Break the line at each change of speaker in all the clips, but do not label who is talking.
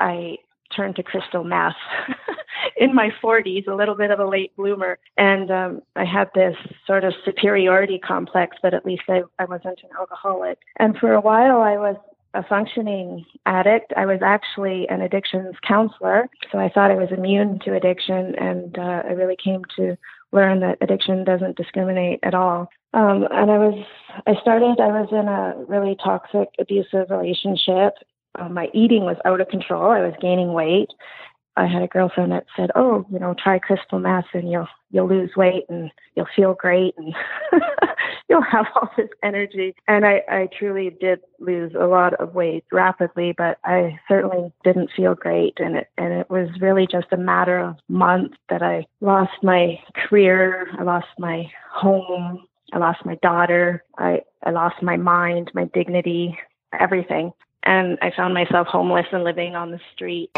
I turned to crystal meth in my 40s, a little bit of a late bloomer. And um, I had this sort of superiority complex, but at least I, I wasn't an alcoholic. And for a while, I was a functioning addict. I was actually an addictions counselor, so I thought I was immune to addiction, and uh, I really came to learn that addiction doesn't discriminate at all. Um, and I was, I started, I was in a really toxic, abusive relationship. Uh, my eating was out of control. I was gaining weight, I had a girlfriend that said, "Oh, you know, try crystal meth and you'll you'll lose weight and you'll feel great and you'll have all this energy." And I I truly did lose a lot of weight rapidly, but I certainly didn't feel great and it and it was really just a matter of months that I lost my career, I lost my home, I lost my daughter, I I lost my mind, my dignity, everything and I found myself homeless and living on the street.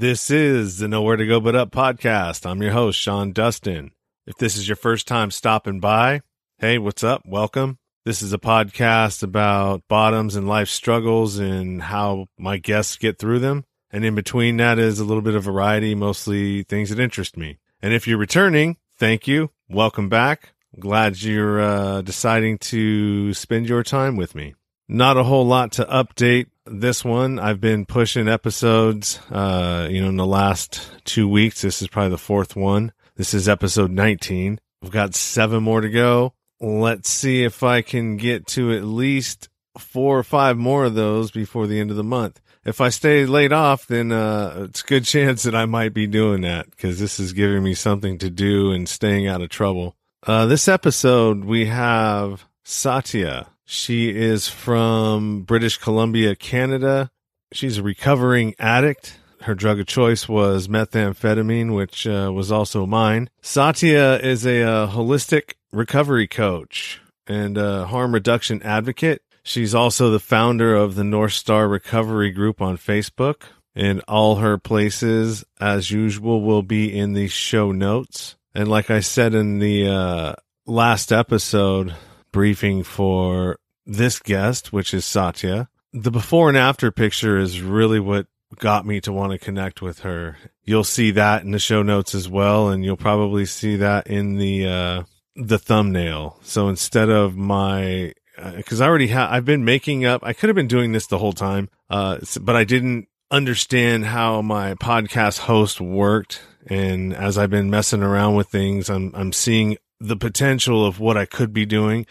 This is the Nowhere to Go But Up podcast. I'm your host, Sean Dustin. If this is your first time stopping by, hey, what's up? Welcome. This is a podcast about bottoms and life struggles and how my guests get through them. And in between that is a little bit of variety, mostly things that interest me. And if you're returning, thank you. Welcome back. glad you're uh, deciding to spend your time with me. Not a whole lot to update this one. I've been pushing episodes, uh, you know, in the last two weeks. This is probably the fourth one. This is episode 19. We've got seven more to go. Let's see if I can get to at least four or five more of those before the end of the month. If I stay laid off, then uh, it's a good chance that I might be doing that because this is giving me something to do and staying out of trouble. Uh, this episode, we have Satya. She is from British Columbia, Canada. She's a recovering addict. Her drug of choice was methamphetamine, which uh, was also mine. Satya is a, uh, holistic recovery coach and a harm reduction advocate. She's also the founder of the North Star Recovery Group on Facebook. And all her places, as usual, will be in the show notes. And like I said in the uh, last episode, briefing for this guest, which is Satya. The before and after picture is really what got me to want to connect with her. You'll see that in the show notes as well, and you'll probably see that in the uh, the thumbnail. So instead of my because uh, I already have, I've been making up. I could have been doing this the whole time, uh, but I didn't understand how my podcast host worked. And as I've been messing around with things, I'm I'm seeing the potential of what I could be doing.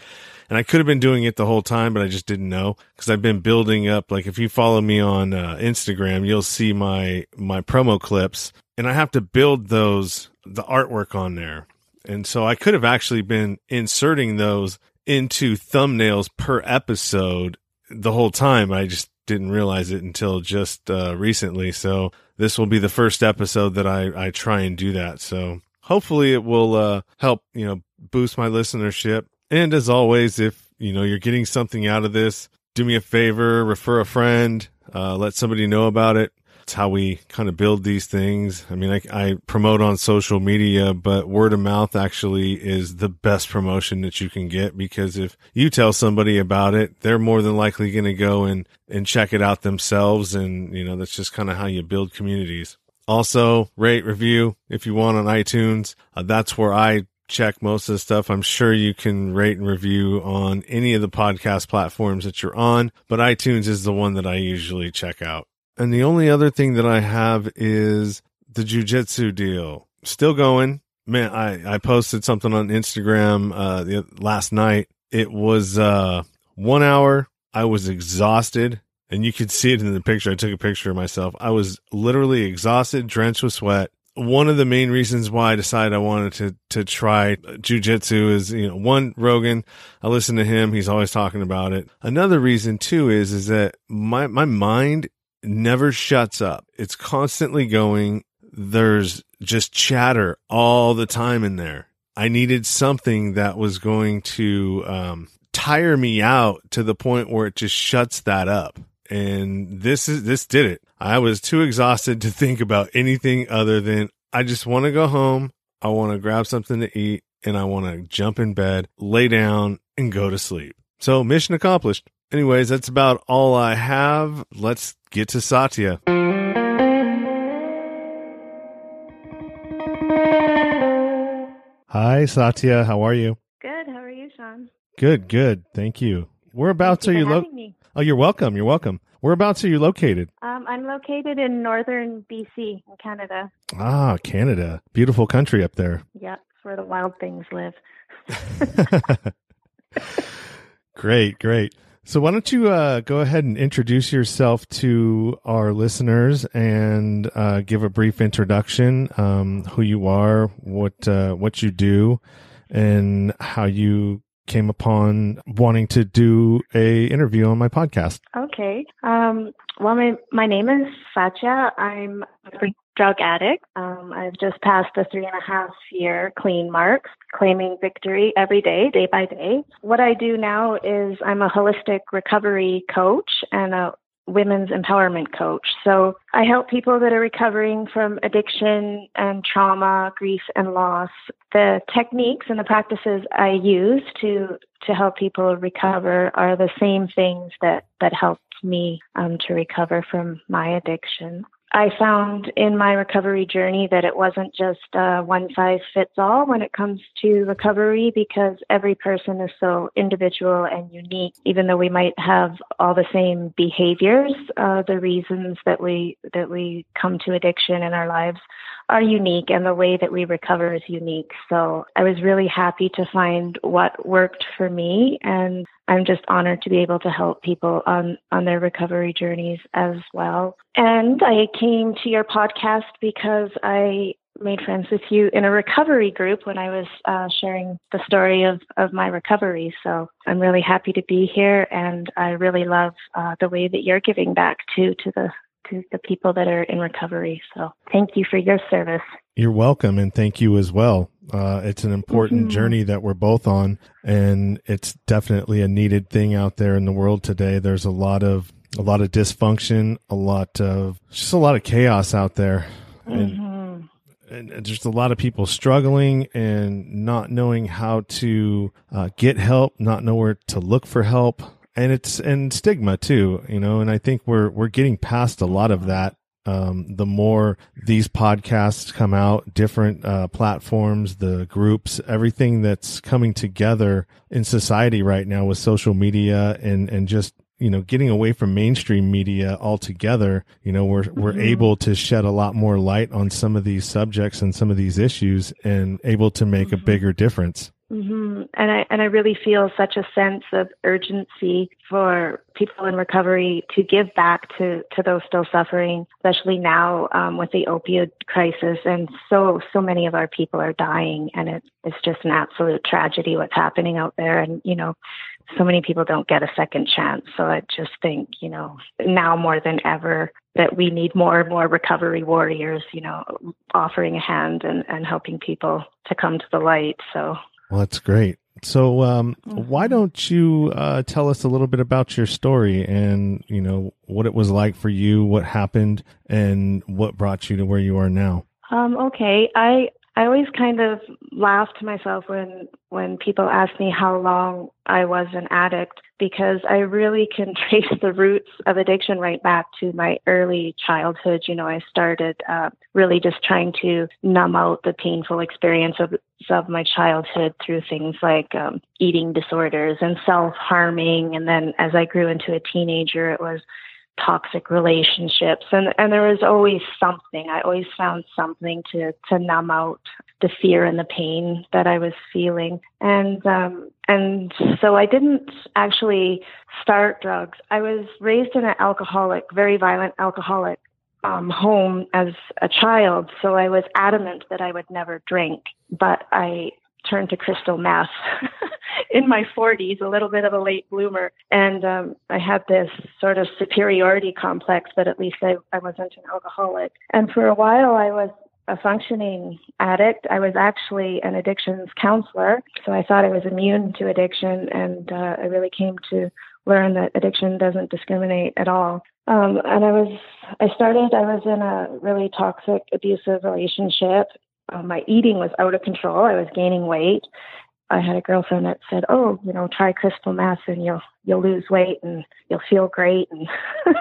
And I could have been doing it the whole time, but I just didn't know because I've been building up. Like if you follow me on uh, Instagram, you'll see my, my promo clips and I have to build those, the artwork on there. And so I could have actually been inserting those into thumbnails per episode the whole time. I just didn't realize it until just uh, recently. So this will be the first episode that I, I try and do that. So hopefully it will uh, help, you know, boost my listenership. And as always, if, you know, you're getting something out of this, do me a favor, refer a friend, uh, let somebody know about it. It's how we kind of build these things. I mean, I, I promote on social media, but word of mouth actually is the best promotion that you can get because if you tell somebody about it, they're more than likely going to go and, and check it out themselves. And, you know, that's just kind of how you build communities. Also, rate, review if you want on iTunes. Uh, that's where I check most of the stuff. I'm sure you can rate and review on any of the podcast platforms that you're on, but iTunes is the one that I usually check out. And the only other thing that I have is the jujitsu deal. Still going. Man, I, I posted something on Instagram uh, last night. It was uh, one hour. I was exhausted and you could see it in the picture. I took a picture of myself. I was literally exhausted, drenched with sweat. One of the main reasons why I decided I wanted to to try jujitsu is, you know, Joe Rogan. I listen to him; he's always talking about it. Another reason too is is that my my mind never shuts up. It's constantly going. There's just chatter all the time in there. I needed something that was going to um, tire me out to the point where it just shuts that up. And this is this did it. I was too exhausted to think about anything other than I just want to go home. I want to grab something to eat and I want to jump in bed, lay down and go to sleep. So mission accomplished. Anyways, that's about all I have. Let's get to Satya. Hi, Satya. How are you?
Good. How are you, Sean?
Good, good. Thank you. Whereabouts
Thank
are
you
you
for
lo-
having me.
Oh, you're welcome. You're welcome. Whereabouts are you located?
Um, I'm located in northern BC in Canada.
Ah, Canada. Beautiful country up there.
Yeah, it's where the wild things live.
great, great. So why don't you uh, go ahead and introduce yourself to our listeners and uh, give a brief introduction, um, who you are, what uh, what you do, and how you came upon wanting to do a interview on my podcast.
Okay. Um, well, my my name is Satya. I'm a drug addict. Um, I've just passed the three and a half year clean mark, claiming victory every day, day by day. What I do now is I'm a holistic recovery coach and a women's empowerment coach. So I help people that are recovering from addiction and trauma, grief and loss. The techniques and the practices I use to to help people recover are the same things that that helped me um, to recover from my addiction. I found in my recovery journey that it wasn't just uh, one size fits all when it comes to recovery because every person is so individual and unique. Even though we might have all the same behaviors, uh, the reasons that we that we come to addiction in our lives are unique, and the way that we recover is unique. So I was really happy to find what worked for me, and I'm just honored to be able to help people on, on their recovery journeys as well. And I came to your podcast because I made friends with you in a recovery group when I was uh, sharing the story of, of my recovery. So I'm really happy to be here, and I really love uh, the way that you're giving back to to the to the people that are in recovery. So thank you for your service.
You're welcome, and thank you as well. Uh, it's an important
Mhm.
journey that we're both on, and it's definitely a needed thing out there in the world today. There's a lot of a lot of dysfunction, a lot of just a lot of chaos out there, and,
Mhm.
and and there's a lot of people struggling and not knowing how to uh, get help, not know where to look for help, and it's and stigma too, you know. And I think we're we're getting past a lot of that um, the more these podcasts come out, different uh, platforms, the groups, everything that's coming together in society right now with social media and and just you know getting away from mainstream media altogether, you know we're we're
Mhm.
able to shed a lot more light on some of these subjects and some of these issues, and able to make a
Mhm.
bigger difference.
Hmm And I and I really feel such a sense of urgency for people in recovery to give back to to those still suffering, especially now um, with the opioid crisis. And so so many of our people are dying, and it, it's just an absolute tragedy what's happening out there. And you know, so many people don't get a second chance. So I just think you know now more than ever that we need more and more recovery warriors. You know, offering a hand and and helping people to come to the light. So.
Well, that's great. So, um,
Mhm.
why don't you uh, tell us a little bit about your story and you know what it was like for you, what happened, and what brought you to where you are now?
Um, okay. I I always kind of laugh to myself when when people ask me how long I was an addict because I really can trace the roots of addiction right back to my early childhood. You know, I started uh, really just trying to numb out the painful experience of of my childhood through things like um, eating disorders and self harming, and then as I grew into a teenager, it was toxic relationships. And and there was always something. I always found something to to numb out the fear and the pain that i was feeling. And um and so i didn't actually start drugs. I was raised in an alcoholic very violent alcoholic um home as a child. So i was adamant that i would never drink but i turned to crystal meth in my 40s, a little bit of a late bloomer. And um, I had this sort of superiority complex, but at least I, I wasn't an alcoholic. And for a while, I was a functioning addict. I was actually an addictions counselor, so I thought I was immune to addiction, and uh, I really came to learn that addiction doesn't discriminate at all. Um, and I was, I started, I was in a really toxic, abusive relationship. Um, my eating was out of control. I was gaining weight. I had a girlfriend that said, "Oh, you know, try crystal meth and you'll you'll lose weight and you'll feel great and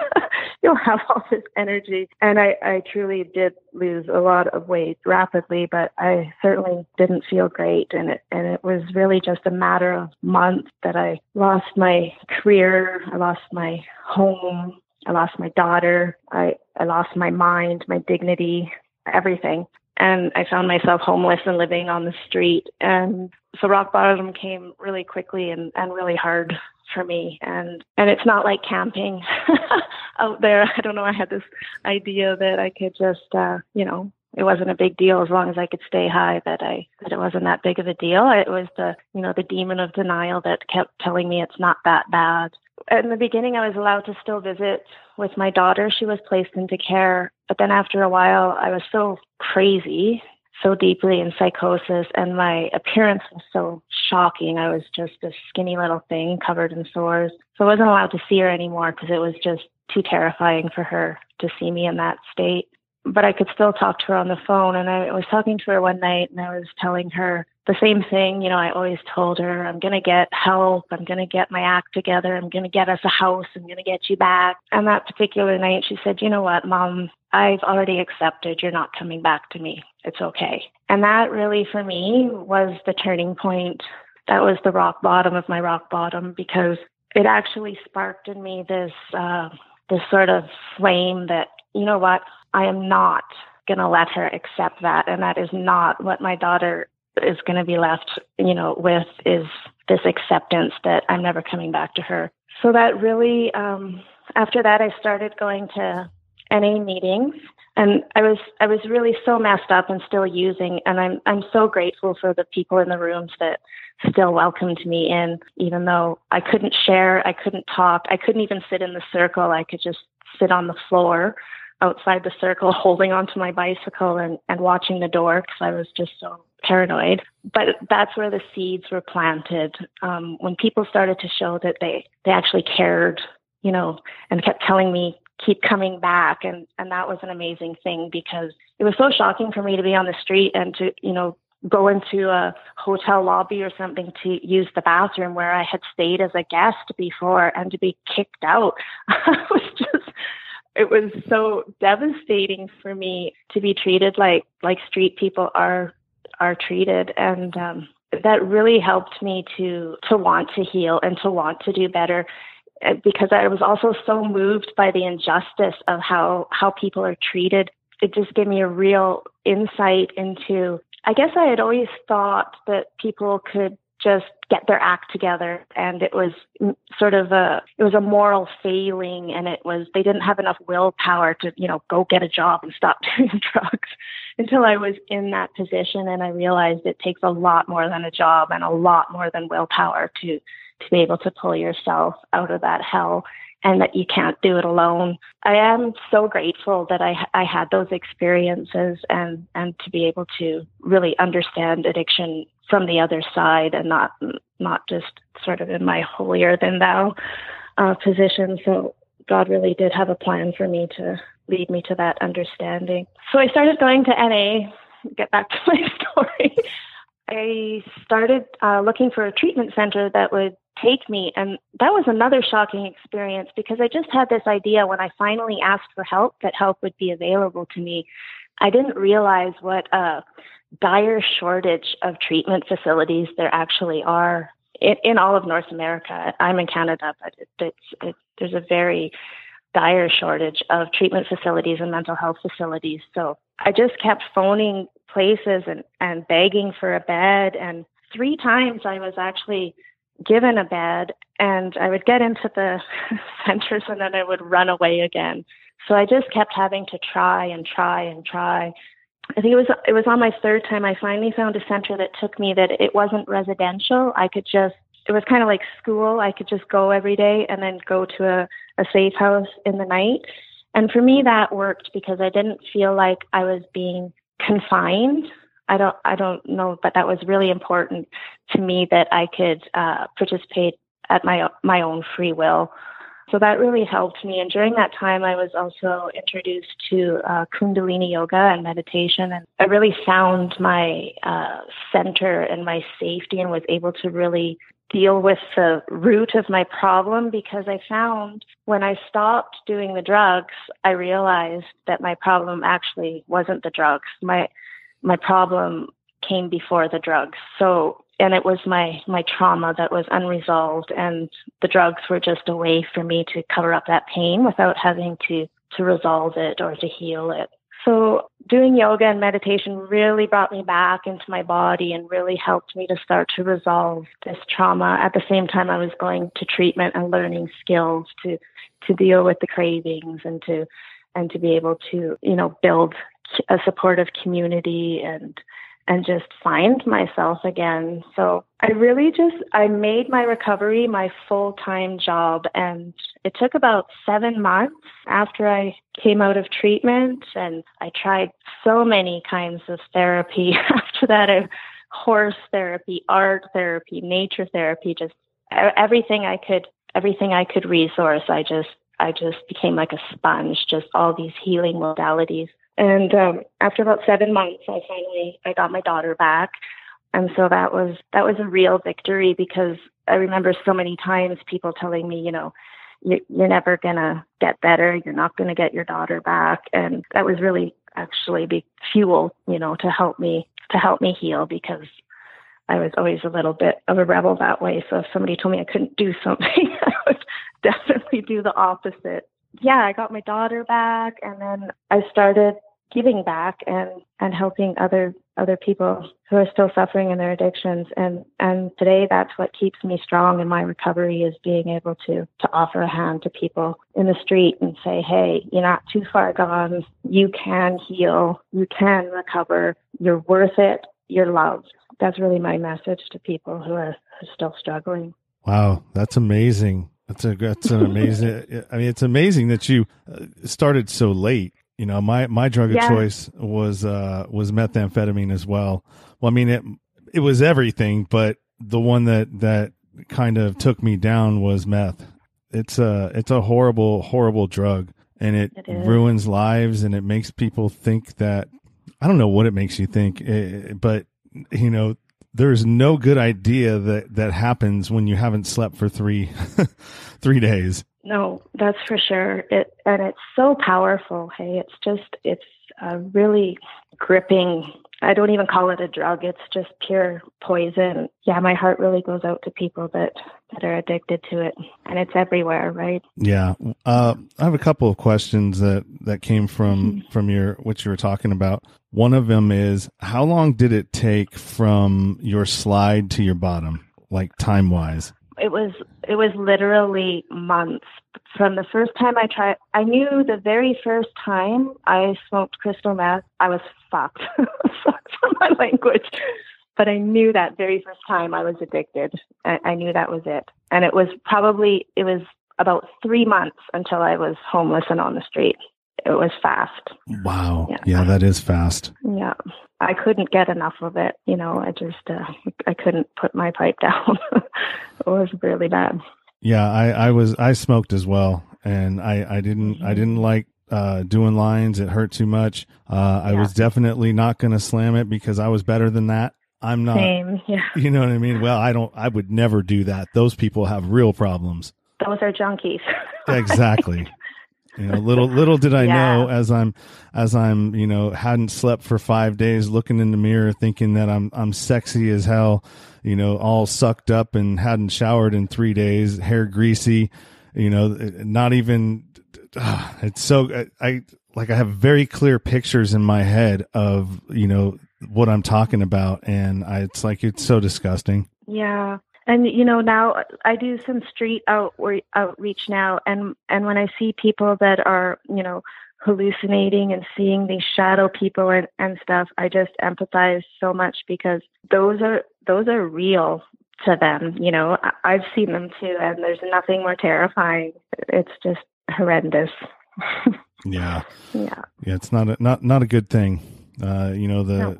you'll have all this energy." And I I truly did lose a lot of weight rapidly, but I certainly didn't feel great and it and it was really just a matter of months that I lost my career, I lost my home, I lost my daughter, I I lost my mind, my dignity, everything and I found myself homeless and living on the street. And so rock bottom came really quickly and, and really hard for me. And and it's not like camping out there. I don't know. I had this idea that I could just, uh, you know, it wasn't a big deal as long as I could stay high. That I that it wasn't that big of a deal. It was the you know the demon of denial that kept telling me it's not that bad. In the beginning, I was allowed to still visit with my daughter. She was placed into care, but then after a while, I was so crazy, so deeply in psychosis, and my appearance was so shocking. I was just a skinny little thing covered in sores. So I wasn't allowed to see her anymore because it was just too terrifying for her to see me in that state. But I could still talk to her on the phone. And I was talking to her one night and I was telling her the same thing. You know, I always told her, I'm going to get help. I'm going to get my act together. I'm going to get us a house. I'm going to get you back. And that particular night, she said, You know what, mom? I've already accepted you're not coming back to me. It's okay. And that really, for me, was the turning point. That was the rock bottom of my rock bottom because it actually sparked in me this, uh, this sort of flame that, you know what, I am not going to let her accept that. And that is not what my daughter is going to be left, you know, with is this acceptance that I'm never coming back to her. So that really, um, after that, I started going to NA meetings, and I was I was really so messed up and still using, and I'm I'm so grateful for the people in the rooms that still welcomed me in, even though I couldn't share, I couldn't talk, I couldn't even sit in the circle. I could just sit on the floor outside the circle holding onto my bicycle and, and watching the door because I was just so paranoid. But that's where the seeds were planted. Um, when people started to show that they, they actually cared, you know, and kept telling me, keep coming back. And, and that was an amazing thing because it was so shocking for me to be on the street and to, you know, go into a hotel lobby or something to use the bathroom where I had stayed as a guest before and to be kicked out. I was just it was so devastating for me to be treated like like street people are are treated and um that really helped me to to want to heal and to want to do better uh, because I was also so moved by the injustice of how how people are treated. It just gave me a real insight into I guess I had always thought that people could just get their act together. And it was sort of a it was a moral failing. And it was they didn't have enough willpower to you know go get a job and stop doing drugs until i was in that position. And i realized it takes a lot more than a job and a lot more than willpower to to be able to pull yourself out of that hell and that you can't do it alone. I am so grateful that I I had those experiences and and to be able to really understand addiction from the other side and not not just sort of in my holier than thou uh, position. So God really did have a plan for me to lead me to that understanding. So I started going to NA. Get back to my story. I started uh, looking for a treatment center that would take me, and that was another shocking experience because I just had this idea when I finally asked for help that help would be available to me. I didn't realize what a dire shortage of treatment facilities there actually are in, in all of North America. I'm in Canada, but it, it's, it, there's a very dire shortage of treatment facilities and mental health facilities. So I just kept phoning places and, and begging for a bed. And three times I was actually given a bed and I would get into the centers and then I would run away again. So I just kept having to try and try and try. I think it was it was on my third time I finally found a center that took me that it wasn't residential. I could just it was kind of like school. I could just go every day and then go to a, a safe house in the night. And for me that worked because I didn't feel like I was being confined. I don't I don't know, but that was really important to me that I could uh, participate at my my own free will. So that really helped me. And during that time, I was also introduced to uh, Kundalini yoga and meditation, and I really found my uh, center and my safety, and was able to really deal with the root of my problem because I found when I stopped doing the drugs, I realized that my problem actually wasn't the drugs. My my problem came before the drugs. So and it was my my trauma that was unresolved and the drugs were just a way for me to cover up that pain without having to to resolve it or to heal it. So doing yoga and meditation really brought me back into my body and really helped me to start to resolve this trauma. At the same time, I was going to treatment and learning skills to to deal with the cravings and to and to be able to you know build a supportive community and and just find myself again. So I really just I made my recovery my full-time job and it took about 7 months after I came out of treatment and I tried so many kinds of therapy after that horse therapy, art therapy, nature therapy, just everything I could everything I could resource. I just I just became like a sponge, just all these healing modalities. And um, after about seven months, I finally I got my daughter back, and so that was that was a real victory because I remember so many times people telling me, you know, you're never gonna get better, you're not gonna get your daughter back, and that was really actually be fuel, you know, to help me to help me heal because I was always a little bit of a rebel that way. So if somebody told me I couldn't do something, I would definitely do the opposite. Yeah, I got my daughter back and then I started giving back and and helping other other people who are still suffering in their addictions. And and today that's what keeps me strong in my recovery is being able to to offer a hand to people in the street and say hey you're not too far gone. You can heal. You can recover. You're worth it. You're loved. That's really my message to people who are still struggling.
Wow. That's amazing. That's a that's an amazing i mean it's amazing that you uh, started so late you know, my my drug yeah. of choice was uh was methamphetamine as well. Well, I mean it it was everything, but the one that that kind of took me down was meth. It's a it's a horrible horrible drug and it, it ruins lives and it makes people think that I don't know what it makes you think, eh, but you know, there's no good idea that that happens when you haven't slept for 3 3 days.
No, that's for sure. It and it's so powerful. Hey, it's just it's a really gripping. I don't even call it a drug. It's just pure poison. Yeah, my heart really goes out to people that that are addicted to it, and it's everywhere, right?
Yeah. Uh, I have a couple of questions that that came from mm-hmm. from your what you were talking about. One of them is how long did it take from your slide to your bottom, like time wise?
It was it was literally months from the first time I tried. I knew the very first time I smoked crystal meth, I was fucked. for my language. But I knew that very first time I was addicted. I, I knew that was it. And it was probably it was about three months until I was homeless and on the street. It was fast.
Wow. Yeah, yeah that is fast.
Yeah. I couldn't get enough of it. You know, I just uh, I couldn't put my pipe down. it was really bad.
Yeah, I, I was I smoked as well, and I I didn't I didn't like uh, doing lines. It hurt too much. Uh, I was definitely not going to slam it because I was better than that. I'm not.
Same. Yeah.
You know what I mean? Well, I don't. I would never do that. Those people have real problems.
Those are junkies.
exactly. You know, little little did I yeah. know as I'm as I'm you know hadn't slept for five days, looking in the mirror, thinking that I'm I'm sexy as hell, you know, all sucked up and hadn't showered in three days, hair greasy, you know, not even. Uh, it's so I like I have very clear pictures in my head of you know what I'm talking about, and I, it's like it's so disgusting.
Yeah, and you know now i do some street out, outreach now and and when i see people that are you know hallucinating and seeing these shadow people and, and stuff i just empathize so much because those are those are real to them you know? I, i've seen them too and there's nothing more terrifying. It's just horrendous.
Yeah.
Yeah.
Yeah it's not a not not a good thing. Uh, you know the. No.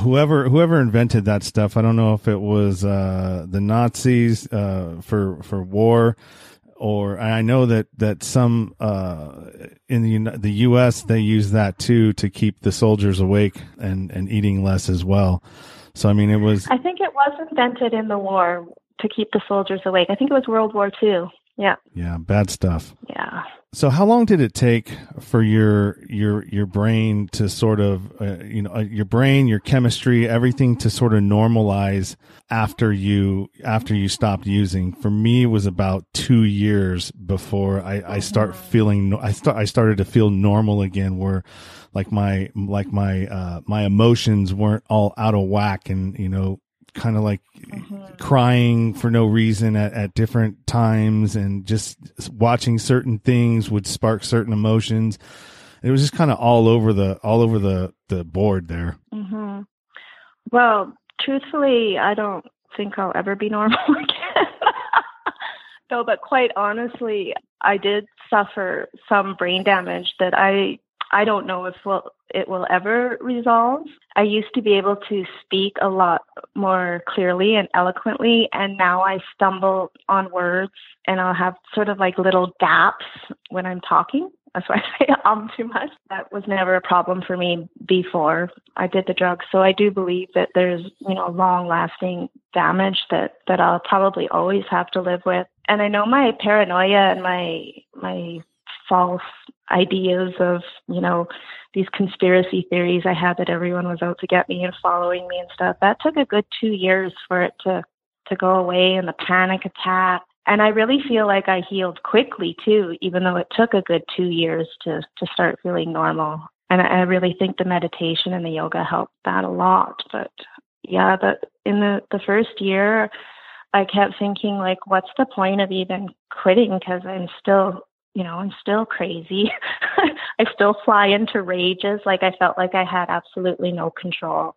Whoever whoever invented that stuff, I don't know if it was uh, the Nazis uh, for for war, or I know that that some uh, in the the U.S. they use that too to keep the soldiers awake and and eating less as well. So I mean, it was.
I think it was invented in the war to keep the soldiers awake. I think it was World War II. Yeah.
Yeah, bad stuff.
Yeah.
So how long did it take for your your your brain to sort of uh, you know uh, your brain, your chemistry, everything to sort of normalize after you after you stopped using? For me, it was about two years before I, I start mm-hmm. feeling I start I started to feel normal again, where like my like my uh, my emotions weren't all out of whack, and you know kind of like mm-hmm. crying for no reason at, at different times and just watching certain things would spark certain emotions. It was just kind of all over the all over the the board there.
Mm-hmm. Well, truthfully, I don't think I'll ever be normal again. no, but quite honestly, I did suffer some brain damage that I I don't know if will, it will ever resolve. I used to be able to speak a lot more clearly and eloquently, and now I stumble on words and I'll have sort of like little gaps when I'm talking. That's why I say um too much. That was never a problem for me before I did the drugs. So I do believe that there's, you know, long lasting damage that, that I'll probably always have to live with. And I know my paranoia and my my false ideas of, you know, these conspiracy theories I had that everyone was out to get me and following me and stuff. That took a good two years for it to to go away and the panic attack. And I really feel like I healed quickly too, even though it took a good two years to to start feeling normal. And I really think the meditation and the yoga helped that a lot. But yeah, but in the the first year, I kept thinking like, what's the point of even quitting? Because I'm still you know, I'm still crazy. I still fly into rages. Like I felt like I had absolutely no control,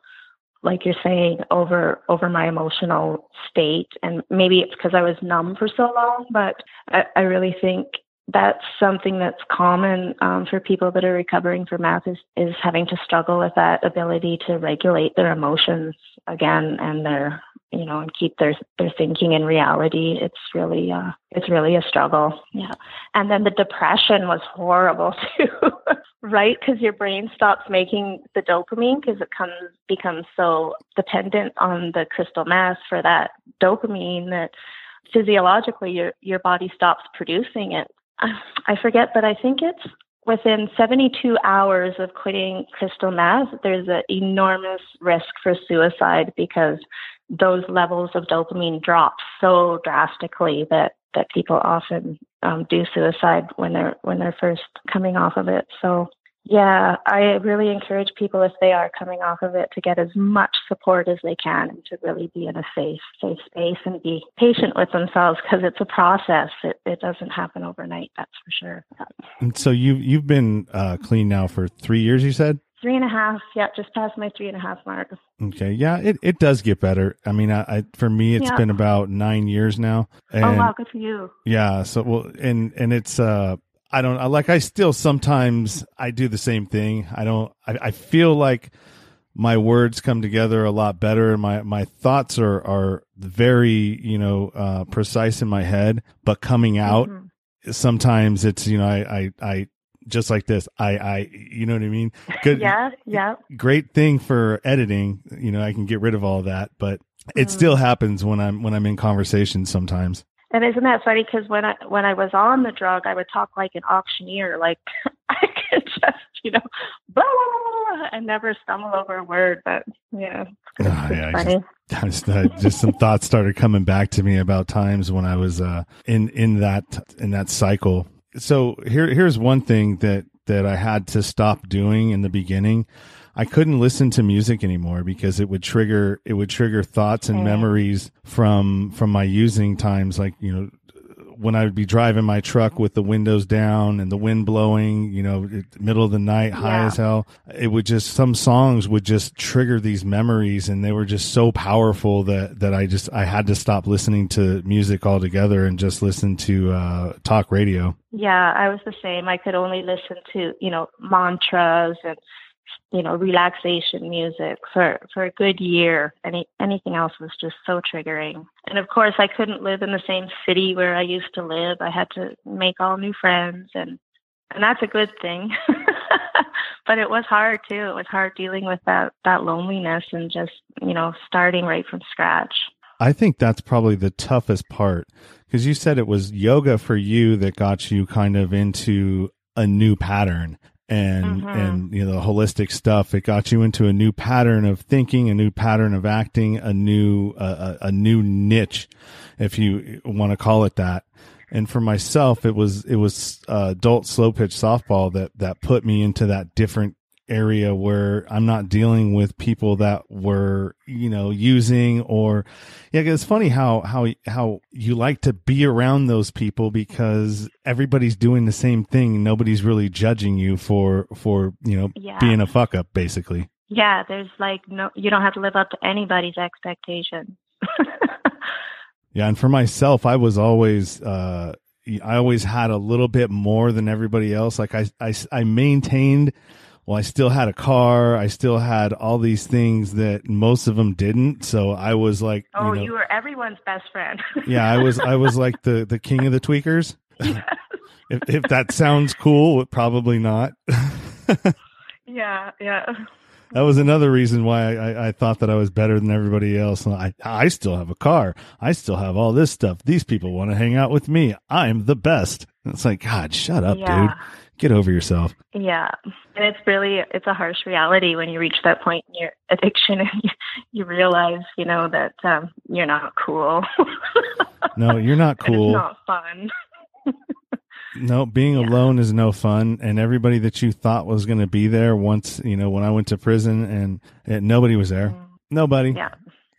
like you're saying, over over my emotional state. And maybe it's because I was numb for so long, but I, I really think that's something that's common um, for people that are recovering from meth is, is having to struggle with that ability to regulate their emotions again and their you know and keep their their thinking in reality it's really uh it's really a struggle. Yeah. And then the depression was horrible too. Right? Because your brain stops making the dopamine because it comes becomes so dependent on the crystal meth for that dopamine that physiologically your your body stops producing it. I forget but i think it's within 72 hours of quitting crystal meth, there's an enormous risk for suicide because those levels of dopamine drop so drastically that that people often um, do suicide when they're when they're first coming off of it. So yeah, I really encourage people if they are coming off of it to get as much support as they can and to really be in a safe safe space and be patient with themselves because it's a process. It it doesn't happen overnight. That's for sure.
And so you you've been uh, clean now for three years. You said
three and a half. Yeah, just past my three and a half mark.
Okay, yeah, it, it does get better. I mean, I, I for me, it's yeah. been about nine years now.
And, oh wow, good for you.
Yeah. So well, and and it's uh, I don't I, like. I still sometimes I do the same thing. I don't. I, I feel like my words come together a lot better. and My my thoughts are are very you know uh, precise in my head, but coming out. Mm-hmm sometimes it's you know I, I I just like this. I, I, you know what I mean?
Good. yeah. Yeah.
Great thing for editing. You know, I can get rid of all that, but it mm. still happens when I'm, when I'm in conversations sometimes.
And isn't that funny? Because when I, when I was on the drug, I would talk like an auctioneer. Like I could just, you know, blah, blah, blah, and never stumble over a word. But yeah, oh, yeah, funny.
Just, uh, just some thoughts started coming back to me about times when I was uh, in in that in that cycle so here here's one thing that that I had to stop doing in the beginning. I couldn't listen to music anymore because it would trigger it would trigger thoughts and memories from from my using times like you know when I would be driving my truck with the windows down and the wind blowing, you know, middle of the night, high yeah. as hell, it would just, some songs would just trigger these memories and they were just so powerful that, that I just, I had to stop listening to music altogether and just listen to, uh, talk radio.
Yeah, I was the same. I could only listen to, you know, mantras and you know, relaxation music for, for a good year. Any, anything else was just so triggering. And of course, I couldn't live in the same city where I used to live. I had to make all new friends and, and that's a good thing. but it was hard too. It was hard dealing with that, that loneliness and just, you know, starting right from scratch.
I think that's probably the toughest part because you said it was yoga for you that got you kind of into a new pattern and mm-hmm. and you know the holistic stuff it got you into a new pattern of thinking a new pattern of acting a new uh, a, a new niche if you want to call it that and for myself it was it was uh, adult slow pitch softball that that put me into that different area where I'm not dealing with people that were, you know, using or yeah, it's funny how how how you like to be around those people because everybody's doing the same thing. Nobody's really judging you for for, you know, yeah. being a fuck up basically.
Yeah, there's like no you don't have to live up to anybody's expectations.
yeah, and for myself, I was always uh I always had a little bit more than everybody else. Like I I I maintained well, I still had a car. I still had all these things that most of them didn't. So I was like,
oh,
you, know,
you were everyone's best friend.
yeah, I was. I was like the the king of the tweakers. Yes. if if that sounds cool, probably not.
yeah, yeah.
That was another reason why I, I thought that I was better than everybody else. I I still have a car. I still have all this stuff. These people want to hang out with me. I'm the best. It's like God, shut up, yeah. dude get over yourself.
Yeah. And it's really it's a harsh reality when you reach that point in your addiction and you, you realize, you know, that um, you're not cool.
no, you're not cool.
not fun.
no, being yeah. alone is no fun. And everybody that you thought was going to be there once, you know, when I went to prison and, and nobody was there. Mm. Nobody.
Yeah.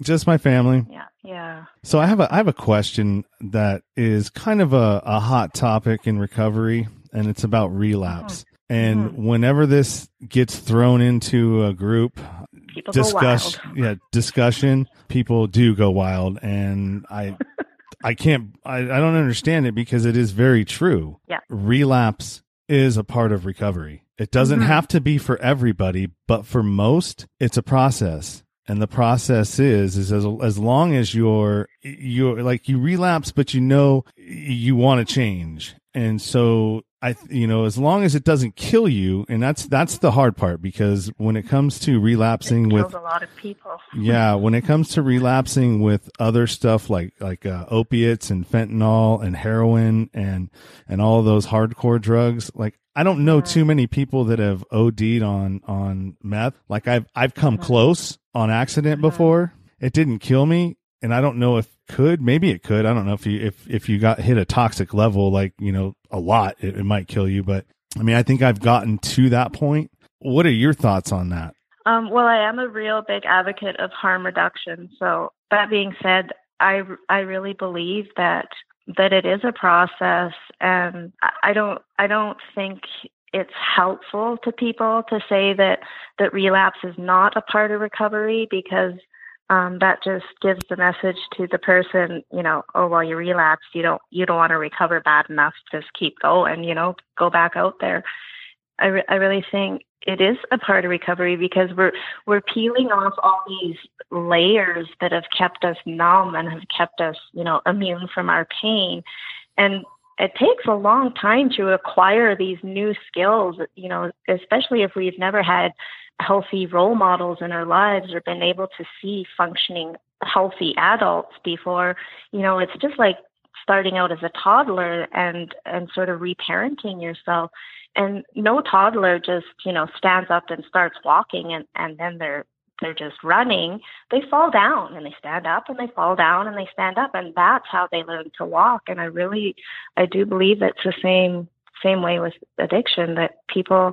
Just my family.
Yeah. Yeah.
So I have a I have a question that is kind of a, a hot topic in recovery and it's about relapse. Mm-hmm. And mm-hmm. whenever this gets thrown into a group
people discuss
yeah, discussion, people do go wild and I I can't I, I don't understand it because it is very true.
Yeah.
Relapse is a part of recovery. It doesn't mm-hmm. have to be for everybody, but for most, it's a process. And the process is, is as, as long as you're, you're like you relapse, but you know you want to change. And so I, you know, as long as it doesn't kill you, and that's that's the hard part because when it comes to relapsing with
a lot of people,
yeah, when it comes to relapsing with other stuff like like uh, opiates and fentanyl and heroin and and all those hardcore drugs, like I don't know too many people that have OD'd on on meth. Like I've I've come mm-hmm. close on accident mm-hmm. before. It didn't kill me, and I don't know if could maybe it could. I don't know if you if if you got hit a toxic level like you know a lot it, it might kill you but i mean i think i've gotten to that point. What are your thoughts on that?
Um, well i am a real big advocate of harm reduction. So that being said i i really believe that that it is a process and i don't i don't think it's helpful to people to say that that relapse is not a part of recovery because um, that just gives the message to the person, you know, oh well, you relapsed, you don't you don't want to recover bad enough, just keep going, you know, go back out there. I re- I really think it is a part of recovery because we're we're peeling off all these layers that have kept us numb and have kept us, you know, immune from our pain, and it takes a long time to acquire these new skills, you know, especially if we've never had healthy role models in our lives or been able to see functioning healthy adults before. You know it's just like starting out as a toddler and and sort of reparenting yourself. And no toddler just you know stands up and starts walking and and then they're they're just running they fall down and they stand up and they fall down and they stand up and that's how they learn to walk and i really i do believe it's the same same way with addiction that people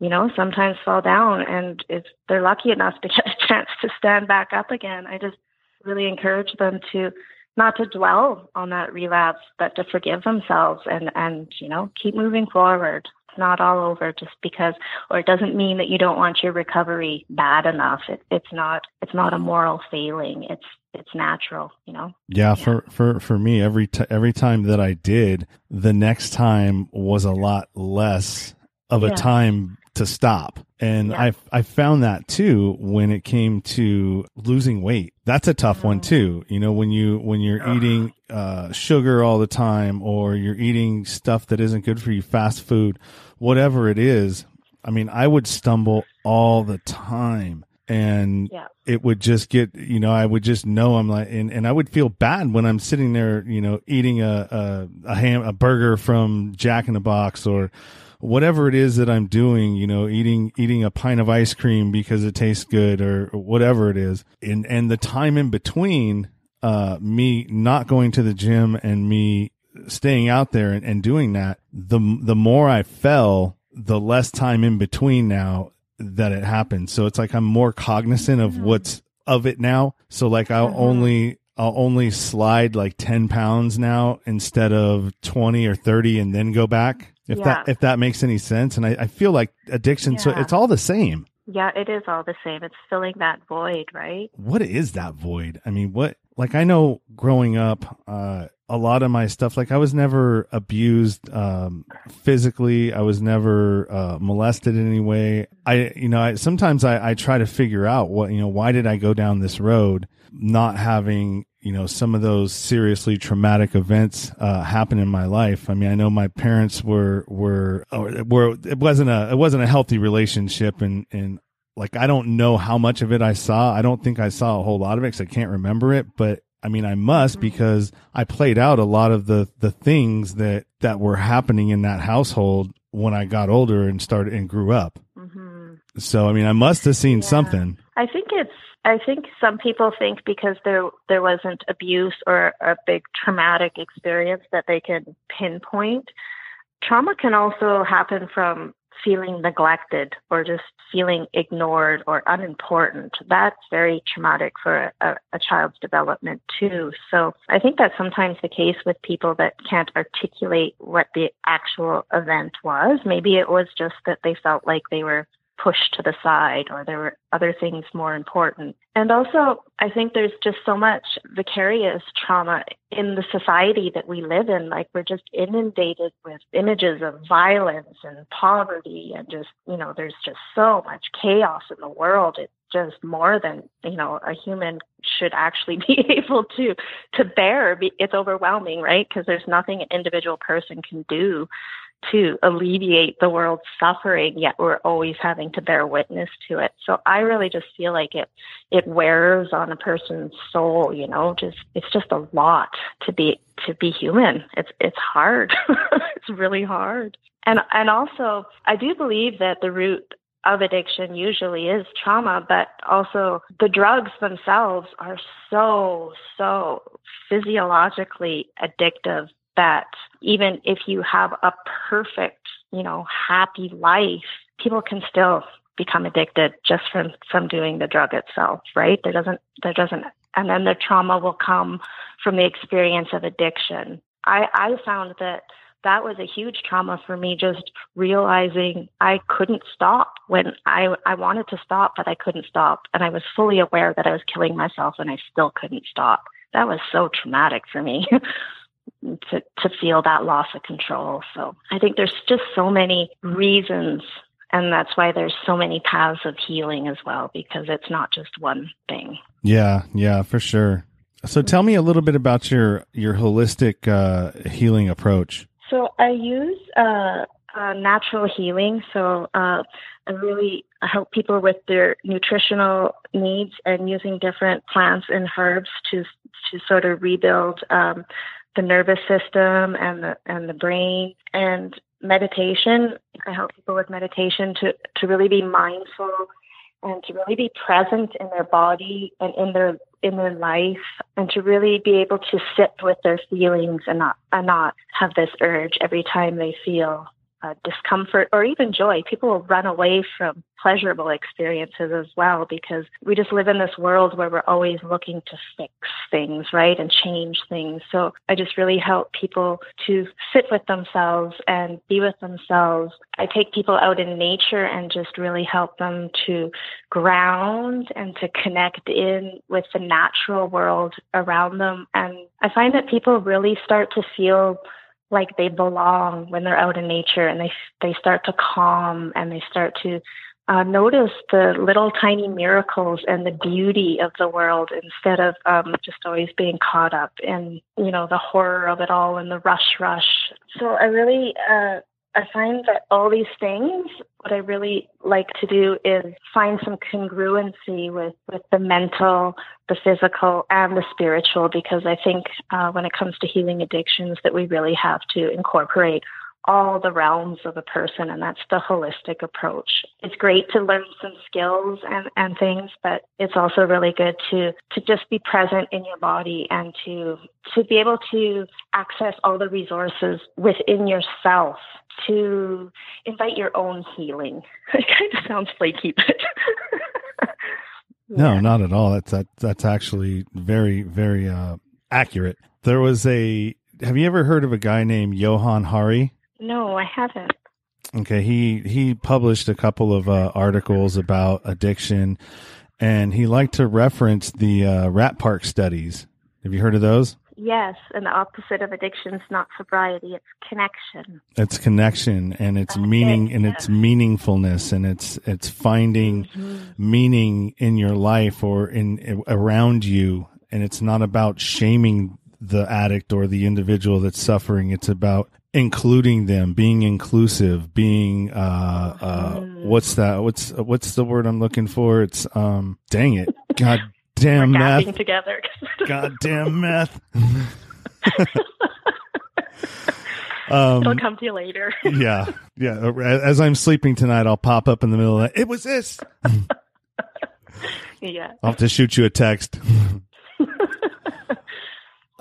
you know, sometimes fall down and if they're lucky enough to get a chance to stand back up again, I just really encourage them to not to dwell on that relapse, but to forgive themselves and, and, you know, keep moving forward. It's not all over just because, or it doesn't mean that you don't want your recovery bad enough. It, it's not, it's not a moral failing. It's, it's natural, you know?
Yeah. yeah. For, for, for me, every, t- every time that I did, the next time was a lot less of a time to stop. And
Yeah.
I I found that too when it came to losing weight. That's a tough one
Mm.
too. You know, when you when you're
Ugh.
eating uh sugar all the time or you're eating stuff that isn't good for you, fast food, whatever it is. I mean, I would stumble all the time and
Yeah.
it would just get, you know, I would just know I'm like, and, and I would feel bad when I'm sitting there, you know, eating a, a, a ham, a burger from Jack in the Box or whatever it is that I'm doing, you know, eating, eating a pint of ice cream because it tastes good or whatever it is. And, and the time in between, uh, me not going to the gym and me staying out there and, and doing that, the, the more I fell, the less time in between now that it happened. So it's like I'm more cognizant of
Mhm.
what's of it now. So like I'll
Mhm.
only I'll only slide like ten pounds now instead of twenty or thirty and then go back. If that if that makes any sense. And I, I feel like addiction so it's all the same.
Yeah, it is all the same. It's filling that void, right?
What is that void? I mean, what like I know growing up, uh a lot of my stuff like I was never abused um physically. I was never uh molested in any way. I you know, I sometimes I I try to figure out what, you know, why did I go down this road not having you know some of those seriously traumatic events uh, happen in my life. I mean, I know my parents were were were it wasn't a it wasn't a healthy relationship, and and like I don't know how much of it I saw. I don't think I saw a whole lot of it because I can't remember it. But I mean, I must
Mhm.
because I played out a lot of the the things that that were happening in that household when I got older and started and grew up.
hmm
So I mean, I must have seen
Yeah.
something.
I think it's. I think some people think because there there wasn't abuse or a big traumatic experience that they can pinpoint. Trauma can also happen from feeling neglected or just feeling ignored or unimportant. That's very traumatic for a, a child's development too. So I think that's sometimes the case with people that can't articulate what the actual event was. Maybe it was just that they felt like they were pushed to the side or there were other things more important. And also, I think there's just so much vicarious trauma in the society that we live in. Like we're just inundated with images of violence and poverty and just, you know, there's just so much chaos in the world. It's just more than, you know, a human should actually be able to to bear. It's overwhelming, right? Because there's nothing an individual person can do to alleviate the world's suffering, yet we're always having to bear witness to it. So I really just feel like it it wears on a person's soul, you know, just it's just a lot to be to be human. It's it's hard. it's really hard. And and also I do believe that the root of addiction usually is trauma, but also the drugs themselves are so, so physiologically addictive that even if you have a perfect, you know, happy life, people can still become addicted just from from doing the drug itself, right? There doesn't there doesn't and then the trauma will come from the experience of addiction. I I found that that was a huge trauma for me just realizing I couldn't stop when I I wanted to stop but I couldn't stop and I was fully aware that I was killing myself and I still couldn't stop. That was so traumatic for me. to to feel that loss of control. So I think there's just so many reasons and that's why there's so many paths of healing as well because it's not just one thing.
Yeah, yeah, for sure. So tell me a little bit about your your holistic uh, healing approach.
So I use uh, uh, natural healing. So uh, I really help people with their nutritional needs and using different plants and herbs to to sort of rebuild um, the nervous system and the and the brain and meditation. I help people with meditation to to really be mindful and to really be present in their body and in their in their life and to really be able to sit with their feelings and not and not have this urge every time they feel uh, discomfort or even joy. People will run away from pleasurable experiences as well because we just live in this world where we're always looking to fix things, right, and change things. So I just really help people to sit with themselves and be with themselves. I take people out in nature and just really help them to ground and to connect in with the natural world around them. And I find that people really start to feel like they belong when they're out in nature and they they start to calm and they start to uh, notice the little tiny miracles and the beauty of the world instead of um, just always being caught up in you know the horror of it all and the rush rush. So i really uh, I find that all these things, what I really like to do is find some congruency with, with the mental, the physical, and the spiritual, because I think uh, when it comes to healing addictions, that we really have to incorporate all the realms of a person, and that's the holistic approach. It's great to learn some skills and, and things, but it's also really good to to just be present in your body and to to be able to access all the resources within yourself to invite your own healing. It kind of sounds flaky, but
no, not at all. That's that, that's actually very very uh, accurate. There was a. Have you ever heard of a guy named Johann Hari?
No, I haven't.
Okay, he he published a couple of uh, articles about addiction, and he liked to reference the uh, Rat Park studies. Have you heard of those?
Yes, and the opposite of addiction is not sobriety; it's connection.
It's connection, and it's That's meaning, and it's meaningfulness, and it's it's finding mm-hmm. meaning in your life or in around you, and it's not about shaming the addict or the individual that's suffering. It's about including them, being inclusive, being uh uh what's that? What's what's the word I'm looking for? It's um dang it. God damn meth.
together.
God damn meth.
um, It'll come to you later.
yeah, yeah. As I'm sleeping tonight, I'll pop up in the middle of that. It was this.
yeah.
I'll have to shoot you a text.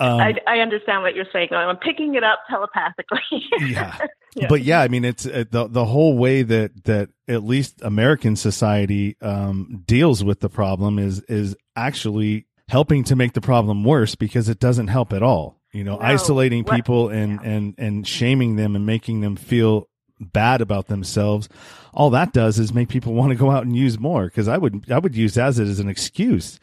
Um, I, I, understand what you're saying. I'm picking it up telepathically.
yeah. yeah. but yeah, I mean, it's uh, the the whole way that that at least American society um, deals with the problem is is actually helping to make the problem worse because it doesn't help at all. You know, no. isolating people and yeah. and and shaming them and making them feel bad about themselves all that does is make people want to go out and use more because i would i would use as it as an excuse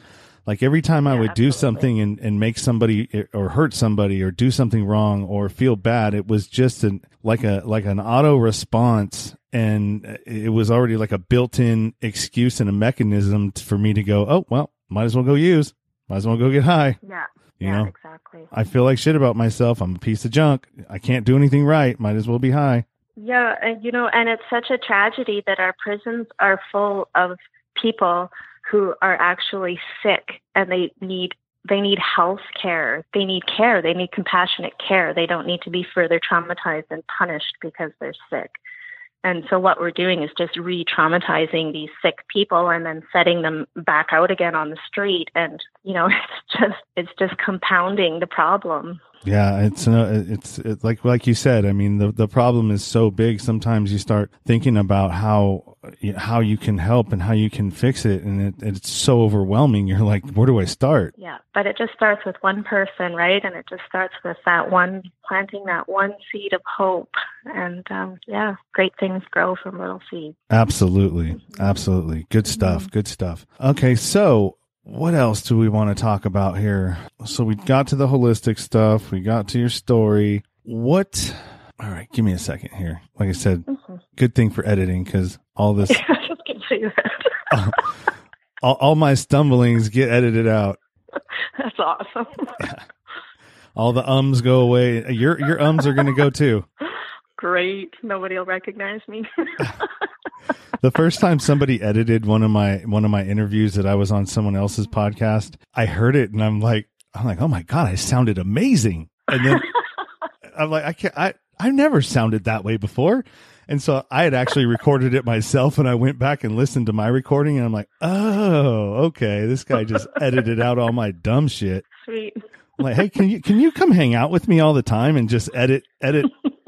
like every time I would absolutely. do something and, and make somebody eh, or hurt somebody or do something wrong or feel bad, it was just an, like a, like an auto response. And eh, it was already like a built in excuse and a mechanism for me to go, Oh, well, might as well go use, might as well go get high.
Yeah. You yeah, know, exactly.
I feel like shit about myself. I'm a piece of junk. I can't do anything right. Might as well be high.
Yeah. And, you know, and it's such a tragedy that our prisons are full of people who are actually sick and they need they need health care. They need care. They need compassionate care. They don't need to be further traumatized and punished because they're sick. And so what we're doing is just re-traumatizing these sick people and then setting them back out again on the street. And you know, it's just it's just compounding the problem.
Yeah, it's uh, it's it's like like you said. I mean, the the problem is so big. Sometimes you start thinking about how how you can help and how you can fix it, and it, it's so overwhelming. You're like, where do I start?
Yeah, but it just starts with one person, right? And it just starts with that one planting that one seed of hope, and um, yeah, great things grow from little seeds.
Absolutely, absolutely, good stuff. Mm-hmm. Good stuff. Okay, so what else do we want to talk about here? So we got to the holistic stuff. We got to your story. What? All right, give me a second here. Like I said, mm-hmm. good thing for editing because all this.
I just say that.
all, all, my stumblings get edited out.
That's awesome.
all the ums go away. Your your ums are going to go too.
Great. Nobody will recognize me
the first time somebody edited one of my one of my interviews that I was on someone else's podcast, I heard it and I'm like, I'm like, oh my god, I sounded amazing. And then I'm like, I can't, I I never sounded that way before. And so I had actually recorded it myself and I went back and listened to my recording and I'm like, oh, okay, this guy just edited out all my dumb shit.
Sweet.
I'm like, hey, can you can you come hang out with me all the time and just edit edit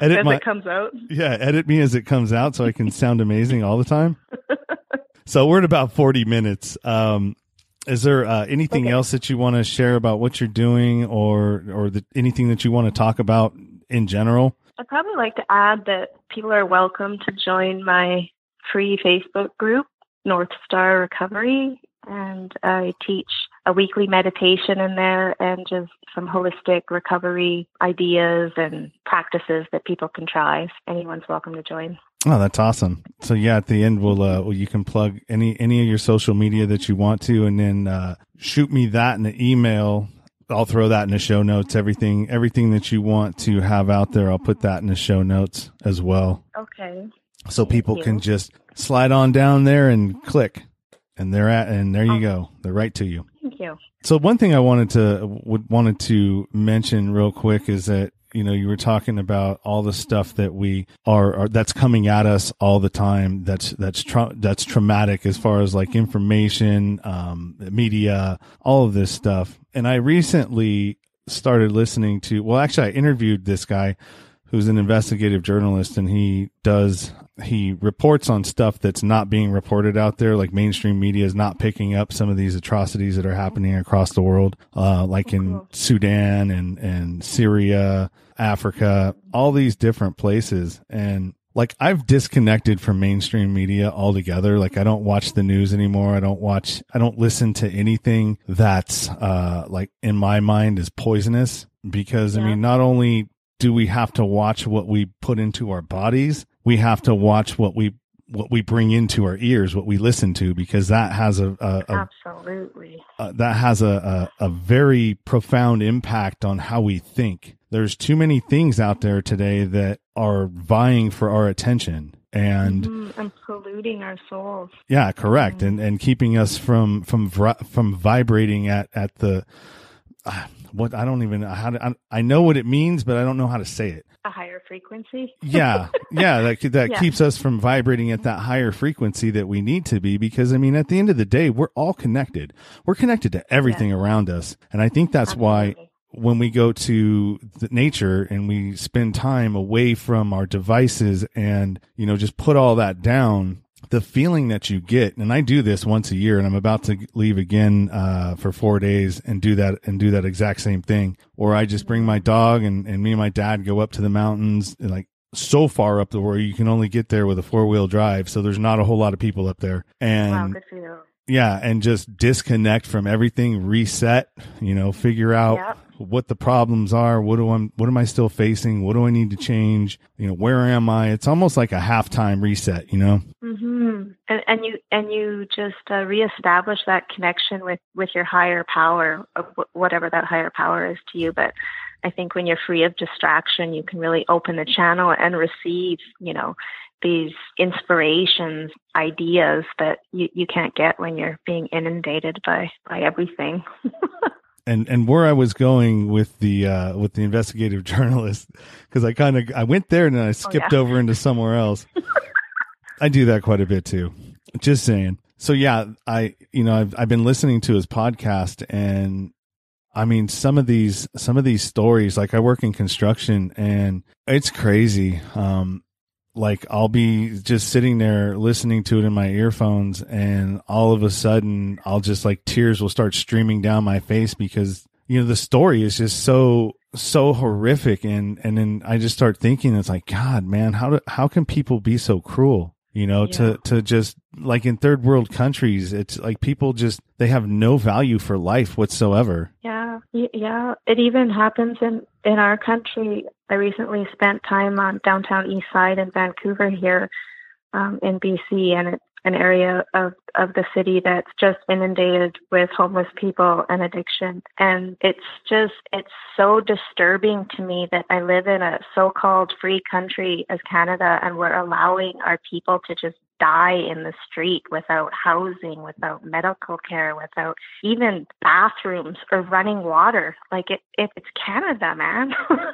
edit as my, it comes out.
Yeah, edit me as it comes out so I can sound amazing all the time. so we're at about 40 minutes. Um, is there uh, anything okay. else that you want to share about what you're doing or or the, anything that you want to talk about in general?
I'd probably like to add that people are welcome to join my free Facebook group, North Star Recovery, and I teach a weekly meditation in there and just some holistic recovery ideas and practices that people can try. Anyone's welcome to join.
Oh, that's awesome. So yeah, at the end, we'll, uh, well, you can plug any, any of your social media that you want to, and then, uh, shoot me that in an email. I'll throw that in the show notes. Everything, everything that you want to have out there, I'll put that in the show notes as well.
Okay.
So
Thank
people
you.
can just slide on down there and click and they're at, and there you go. They're right to you.
Thank you.
So one thing I wanted to wanted to mention real quick is that you know you were talking about all the stuff that we are, are that's coming at us all the time that's that's tra- that's traumatic as far as like information um media all of this stuff and I recently started listening to well actually I interviewed this guy who's an investigative journalist and he does he reports on stuff that's not being reported out there like mainstream media is not picking up some of these atrocities that are happening across the world uh, like in sudan and and syria africa all these different places and like I've disconnected from mainstream media altogether. Like I don't watch the news anymore. I don't watch, I don't listen to anything that's, uh, like in my mind is poisonous because I mean, not only do we have to watch what we put into our bodies, we have to watch what we, what we bring into our ears, what we listen to, because that has a, a, a
Absolutely.
uh, that has a, a, a very profound impact on how we think. There's too many things out there today that are vying for our attention. And
Mhm, and polluting our souls.
yeah, correct. And, and keeping us from, from, from vibrating at, at the, uh, what I don't even know how to, I, I know what it means, but I don't know how to say it.
A higher frequency.
Yeah, yeah, that that
Yeah.
keeps us from vibrating at that higher frequency that we need to be because I mean at the end of the day we're all connected. We're connected to everything around us. And I think that's why when we go to the nature and we spend time away from our devices and you know just put all that down the feeling that you get and i do this once a year and i'm about to leave again uh, for four days and do that and do that exact same thing or i just bring my dog and, and me and my dad go up to the mountains and like so far up the where you can only get there with a four-wheel drive so there's not a whole lot of people up there and
wow, good for you.
yeah, and just disconnect from everything, reset, you know, figure out
Yep.
What the problems are, what do I what am I still facing, what do I need to change, you know, where am I? It's almost like a halftime reset, you know.
Mm-hmm. And, and you and you just uh, reestablish that connection with with your higher power, whatever that higher power is to you. But I think when you're free of distraction, you can really open the channel and receive, you know, these inspirations, ideas that you, you can't get when you're being inundated by by everything.
And and where I was going with the uh with the investigative journalist cuz I kind of I went there and then I skipped
yeah.
over into somewhere else. I do that quite a bit too. Just saying. So yeah, I you know, I've I've been listening to his podcast and I mean some of these some of these stories like I work in construction and it's crazy. Um like I'll be just sitting there listening to it in my earphones and all of a sudden I'll just like tears will start streaming down my face because you know the story is just so so horrific. And and then I just start thinking it's like god man how do how can people be so cruel you know
Yeah.
to to just like in third world countries it's like people just they have no value for life whatsoever
Yeah, yeah. It even happens in in our country. I recently spent time on downtown East Side in Vancouver here, um, in BC, and it's an area of of the city that's just inundated with homeless people and addiction. And it's just it's so disturbing to me that I live in a so-called free country as Canada, and we're allowing our people to just die in the street without housing, without medical care, without even bathrooms or running water. Like it, if it's Canada, man.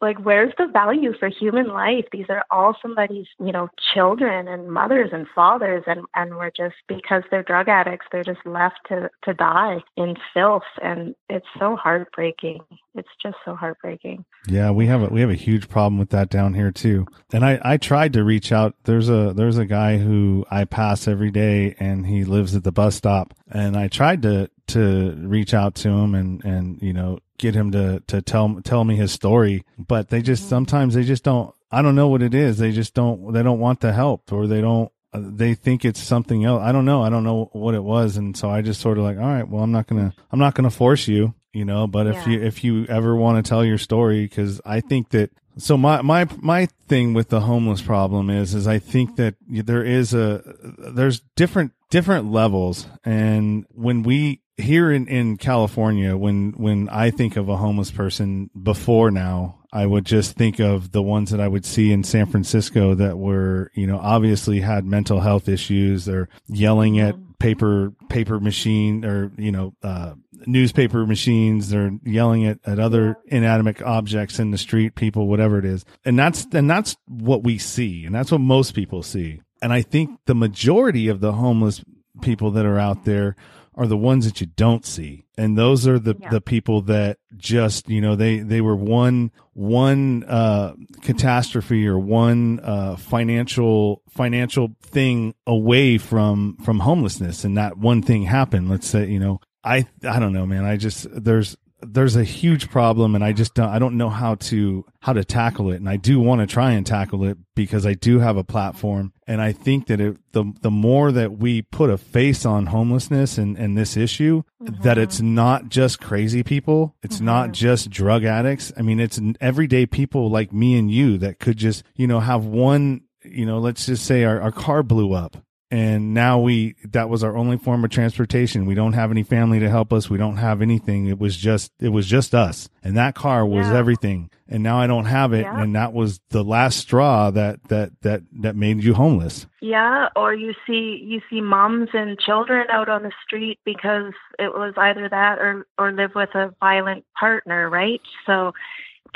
Like where's the value for human life? These are all somebody's, you know, children and mothers and fathers and and we're just because they're drug addicts, they're just left to to die in filth and it's so heartbreaking. It's just so heartbreaking.
Yeah, we have a we have a huge problem with that down here too. And I I tried to reach out. There's a there's a guy who I pass every day, and he lives at the bus stop. And I tried to to reach out to him and and you know get him to to tell tell me his story, but they just sometimes they just don't. I don't know what it is. They just don't. They don't want the help, or they don't. uh, they think it's something else. I don't know. I don't know what it was, and so I just sort of like, all right, well, I'm not gonna, I'm not gonna force you, you know. But if
Yeah.
you if you ever want to tell your story, because I think that so my my my thing with the homeless problem is is I think that there is a there's different different levels, and when we here in in California, when when I think of a homeless person before now, I would just think of the ones that I would see in San Francisco that were, you know, obviously had mental health issues. They're yelling at paper paper machine or you know uh, newspaper machines. They're yelling at, at other inanimate objects in the street, people, whatever it is, and that's and that's what we see, and that's what most people see. And I think the majority of the homeless people that are out there are the ones that you don't see. And those are the
Yeah.
the people that just you know they they were one one uh catastrophe or one uh financial financial thing away from from homelessness. And that one thing happened. Let's say you know i i don't know man. I just there's there's a huge problem and i just don't i don't know how to how to tackle it. And i do want to try and tackle it because i do have a platform. And i think that it, the the more that we put a face on homelessness and and this issue that it's mm-hmm. not just crazy people. It's not mm-hmm. just drug addicts. I mean it's everyday people like me and you that could just you know have one you know let's just say our, our car blew up and now we that was our only form of transportation. We don't have any family to help us. We don't have anything. It was just it was just us. And that car was
Yeah.
everything. And now i don't have it.
Yeah.
and that was the last straw that that that that made you homeless.
Yeah, or you see you see moms and children out on the street because it was either that or or live with a violent partner, right? So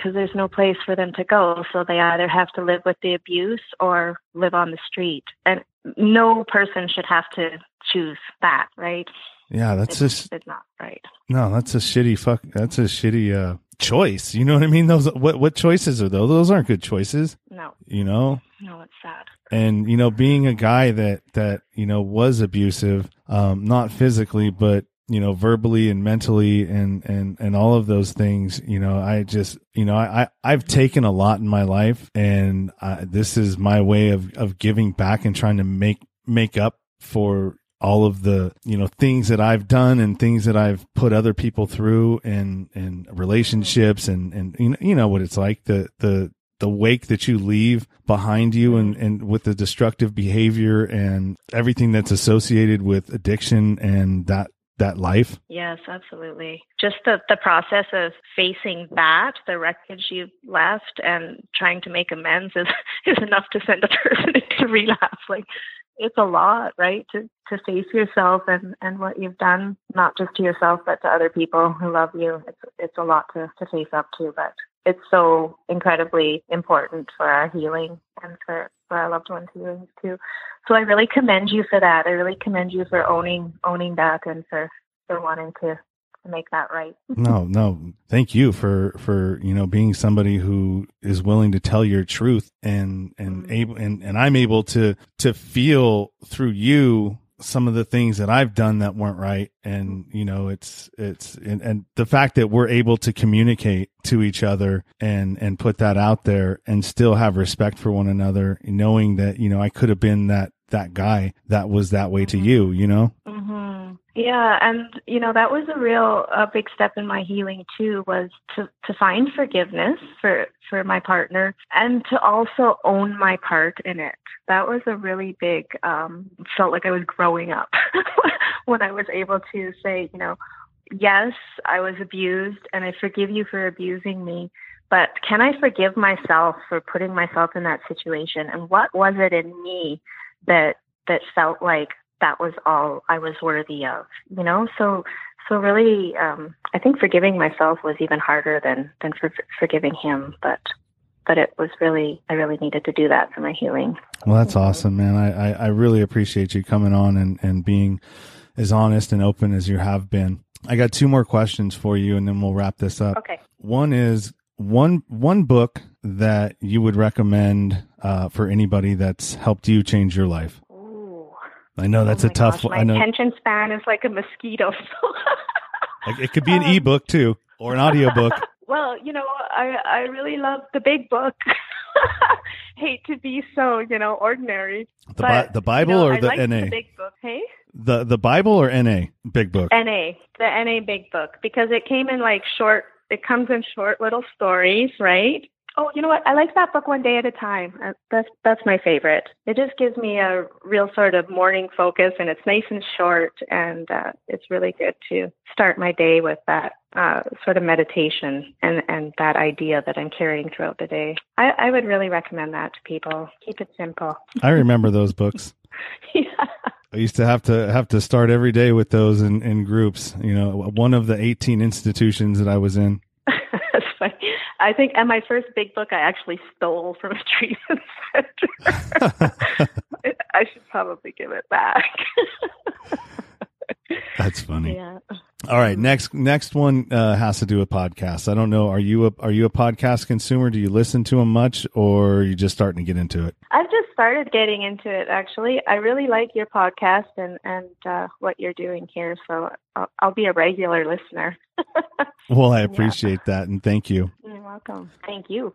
because there's no place for them to go, so they either have to live with the abuse or live on the street. And no person should have to choose that, right?
yeah that's
it's,
just
it's not right.
no that's a shitty fuck that's a shitty uh choice you know what i mean those what what choices are those those aren't good choices
No,
you know
no, it's sad.
and you know being a guy that that you know was abusive um not physically but you know verbally and mentally and and and all of those things you know i just you know i, I i've taken a lot in my life and uh, this is my way of of giving back and trying to make make up for all of the you know things that I've done and things that I've put other people through and and relationships and and you know, you know what it's like the the the wake that you leave behind you and, and with the destructive behavior and everything that's associated with addiction and that that life.
Yes, absolutely. Just the, the process of facing that, the wreckage you've left, and trying to make amends is, is enough to send a person into relapse. Like, it's a lot, right? To to face yourself and, and what you've done, not just to yourself, but to other people who love you. It's it's a lot to, to face up to, but it's so incredibly important for our healing and for, for our loved ones' healings too. So I really commend you for that. I really commend you for owning owning that and for, for wanting to, to make that right.
No, no. Thank you for for you know being somebody who is willing to tell your truth and and
Mhm.
able and and I'm able to to feel through you some of the things that I've done that weren't right. And you know it's it's and, and the fact that we're able to communicate to each other and and put that out there and still have respect for one another knowing that you know I could have been that that guy that was that way to
Mhm.
you you know?
Hmm Yeah, and you know that was a real a big step in my healing too. Was to to find forgiveness for for my partner and to also own my part in it. That was a really big. Um, felt like I was growing up when I was able to say, you know, yes, I was abused, and I forgive you for abusing me. But can I forgive myself for putting myself in that situation? And what was it in me that that felt like that was all I was worthy of, you know? So, so really, um, I think forgiving myself was even harder than, than for, forgiving him, but, but it was really, I really needed to do that for my healing.
Well, that's awesome, man. I, I, I really appreciate you coming on and, and being as honest and open as you have been. I got two more questions for you and then we'll wrap this up.
Okay.
One is one, one book that you would recommend, uh, for anybody that's helped you change your life. I know that's
Oh
a tough
gosh,
one.
My
I know
attention span is like a mosquito.
it could be an
um,
ebook too or an audiobook.
well, you know, I I really love the big book, hate to be so, you know, ordinary.
The, Bi- the Bible
you know,
or
I
the
like
NA?
The big book. Hey.
the the Bible or NA big book?
NA, the NA big book, because it came in like short. It comes in short little stories, right? Oh, you know what? I like that book one day at a time. Uh, That's that's my favorite. It just gives me a real sort of morning focus, and it's nice and short, and uh, it's really good to start my day with that uh, sort of meditation and and that idea that I'm carrying throughout the day. I, I would really recommend that to people. Keep it simple.
I remember those books.
yeah.
I used to have to have to start every day with those in, in groups. You know, one of the 18 institutions that I was in.
That's funny. I think, and my first big book I actually stole from a treatment center. I should probably give it back.
That's funny.
yeah.
All right, next next one uh, has to do with podcasts. I don't know. Are you a are you a podcast consumer? Do you listen to them much, or are you just starting to get into it?
I've just started getting into it. Actually, I really like your podcast and and uh, what you're doing here. So I'll, I'll be a regular listener.
Well, I appreciate that, and thank you.
You're welcome. Thank you.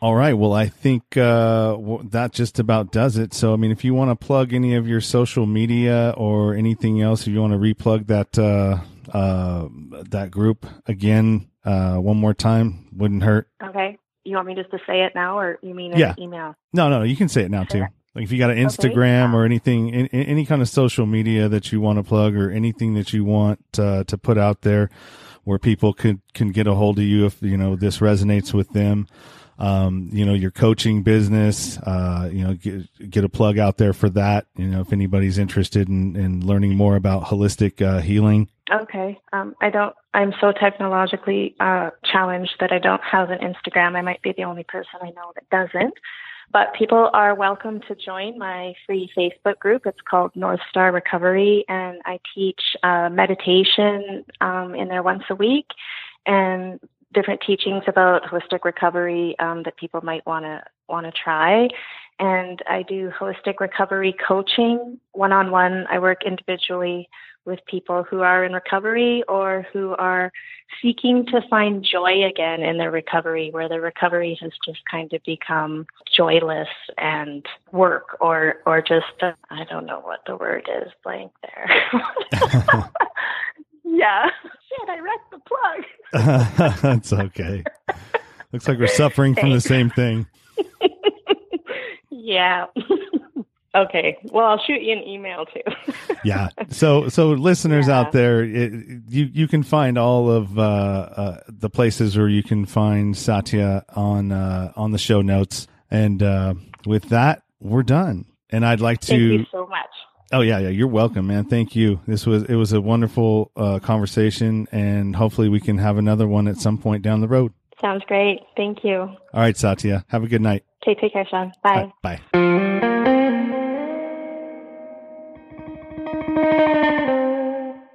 All right. Well, I think uh, that just about does it. So, I mean, if you want to plug any of your social media or anything else, if you want to replug that uh, uh, that group again uh, one more time, wouldn't hurt.
Okay. You want me just to say it now, or you mean
Yeah.
an email?
No, no, you can say it now too. Like if you got an Instagram or anything, in, in- any kind of social media that you want to plug or anything that you want uh, to put out there, where people can can get a hold of you if you know this resonates with them. Um, you know your coaching business. Uh, you know get get a plug out there for that. You know if anybody's interested in, in learning more about holistic uh, healing.
Okay. Um, I don't. I'm so technologically uh, challenged that I don't have an Instagram. I might be the only person I know that doesn't. But people are welcome to join my free Facebook group. It's called North Star Recovery, and I teach uh, meditation um, in there once a week, and different teachings about holistic recovery um, that people might want to want to try. And I do holistic recovery coaching one on one. I work individually with people who are in recovery or who are seeking to find joy again in their recovery, where their recovery has just kind of become joyless and work or or just I don't know what the word is blank there. yeah, shit, I wrecked the plug.
That's okay. Looks like we're suffering from the same thing.
yeah. okay. Well, I'll shoot you an email too.
yeah. So, so listeners
Yeah.
out there, it, you you can find all of uh, uh, the places where you can find Satya on uh, on the show notes. And uh, with that, we're done. And I'd like to.
Thank you so much.
Oh yeah, yeah. You're welcome, man. Thank you. This was it was a wonderful uh, conversation, and hopefully we can have another one at some point down the road.
Sounds great. Thank you.
All right, Satya. Have a good night.
Okay, take care, Sean. Bye.
Bye.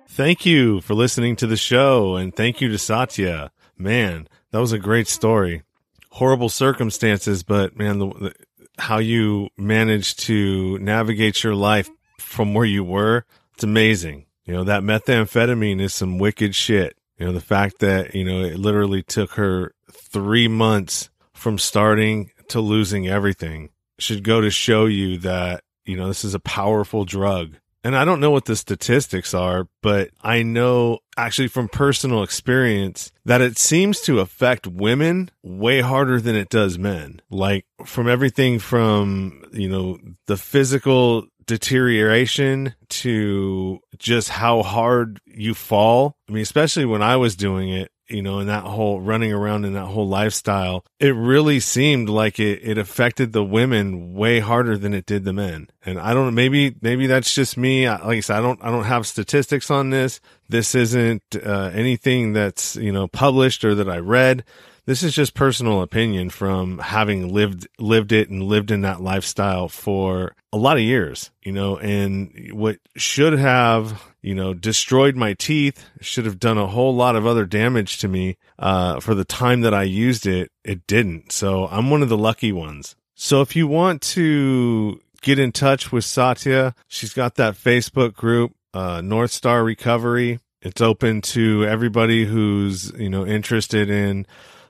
Thank you for listening to the show, and thank you to Satya. Man, that was a great story. Horrible circumstances, but man, the, the, how you managed to navigate your life from where you were, it's amazing. You know, that methamphetamine is some wicked shit. You know, the fact that, you know, it literally took her three months from starting to losing everything should go to show you that, you know, this is a powerful drug. And I don't know what the statistics are, but I know actually from personal experience that it seems to affect women way harder than it does men. Like from everything from, you know, the physical deterioration to just how hard you fall. I mean, especially when I was doing it, you know, in that whole running around in that whole lifestyle, it really seemed like it, it affected the women way harder than it did the men. And I don't know, maybe, maybe that's just me. Like I said, I don't, I don't have statistics on this. This isn't uh, anything that's, you know, published or that I read. This is just personal opinion from having lived, lived it and lived in that lifestyle for a lot of years, you know, and what should have, you know, destroyed my teeth, should have done a whole lot of other damage to me, uh, for the time that I used it, it didn't. So I'm one of the lucky ones. So if you want to get in touch with Satya, she's got that Facebook group, uh, North Star Recovery. It's open to everybody who's, you know, interested in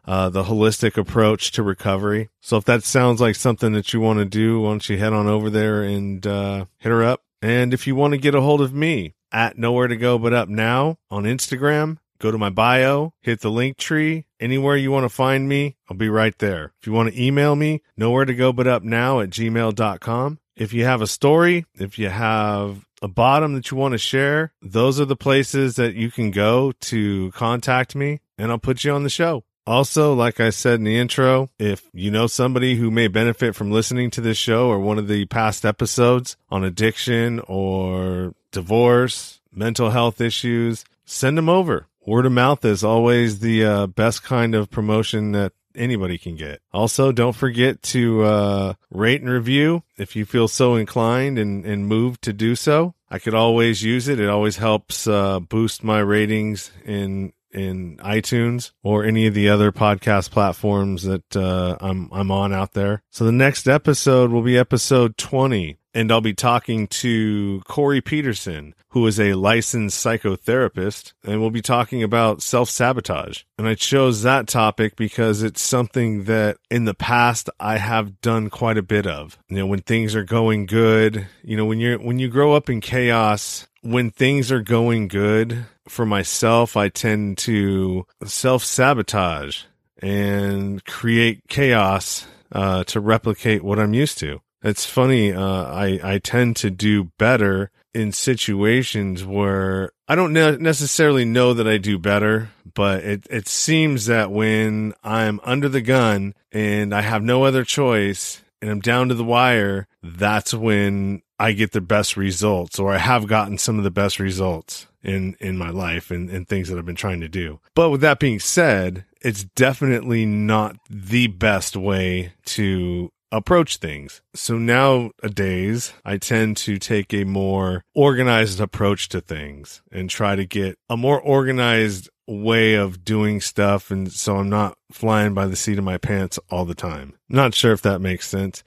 uh, the holistic approach to recovery. So if that sounds like something that you want to do, why don't you head on over there and uh, hit her up? And if you want to get a hold of me at Nowhere to Go But Up Now on Instagram, go to my bio, hit the link tree. Anywhere you want to find me, I'll be right there. If you want to email me, nowhere to go but up now at gmail.com. If you have a story, if you have a bottom that you want to share, those are the places that you can go to contact me and I'll put you on the show. Also, like I said in the intro, if you know somebody who may benefit from listening to this show or one of the past episodes on addiction or divorce, mental health issues, send them over. Word of mouth is always the uh, best kind of promotion that anybody can get. Also, don't forget to uh, rate and review if you feel so inclined and, and moved to do so. I could always use it. It always helps uh, boost my ratings in in iTunes or any of the other podcast platforms that uh, I'm I'm on out there. So the next episode will be episode 20 and I'll be talking to Corey Peterson, who is a licensed psychotherapist, and we'll be talking about self sabotage. And I chose that topic because it's something that in the past I have done quite a bit of. You know, when things are going good, you know, when you're, when you grow up in chaos, when things are going good for myself, I tend to self sabotage and create chaos uh, to replicate what I'm used to. It's funny. Uh, I I tend to do better in situations where I don't ne- necessarily know that I do better, but it it seems that when I'm under the gun and I have no other choice and I'm down to the wire, that's when I get the best results, or I have gotten some of the best results in in my life and, and things that I've been trying to do. But with that being said, it's definitely not the best way to approach things. So nowadays, I tend to take a more organized approach to things and try to get a more organized way of doing stuff. And so I'm not flying by the seat of my pants all the time. Not sure if that makes sense.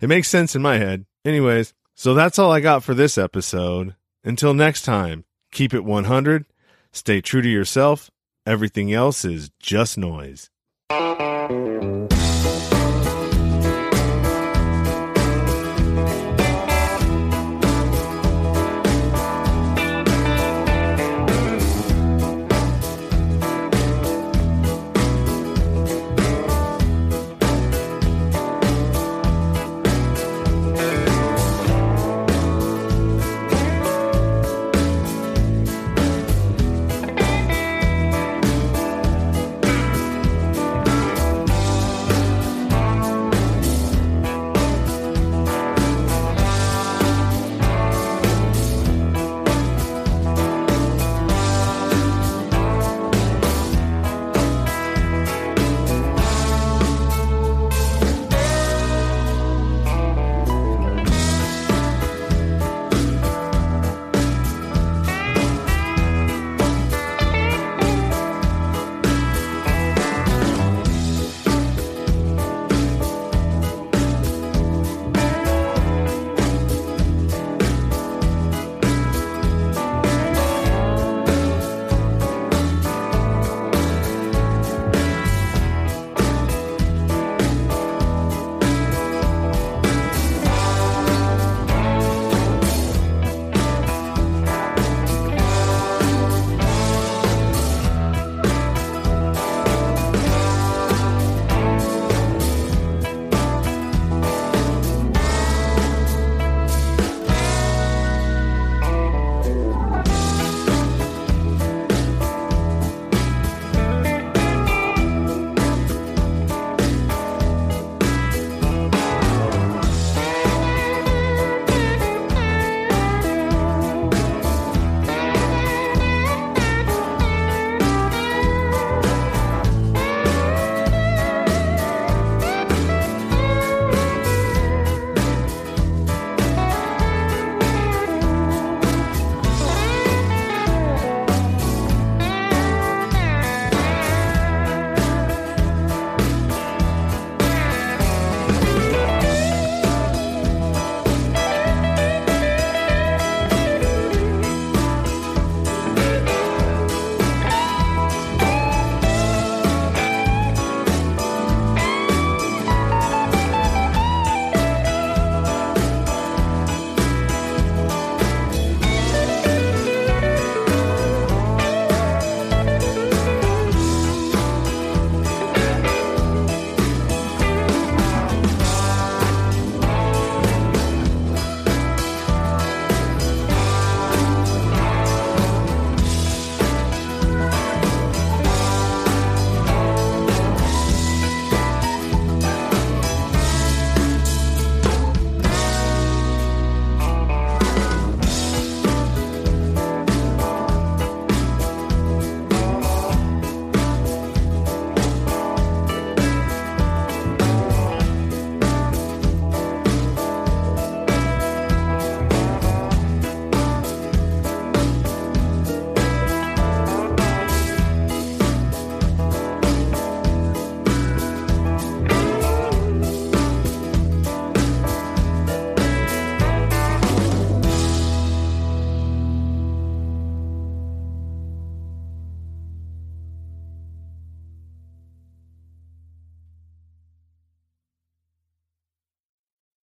It makes sense in my head. Anyways, so that's all I got for this episode. Until next time, keep it 100, stay true to yourself. Everything else is just noise.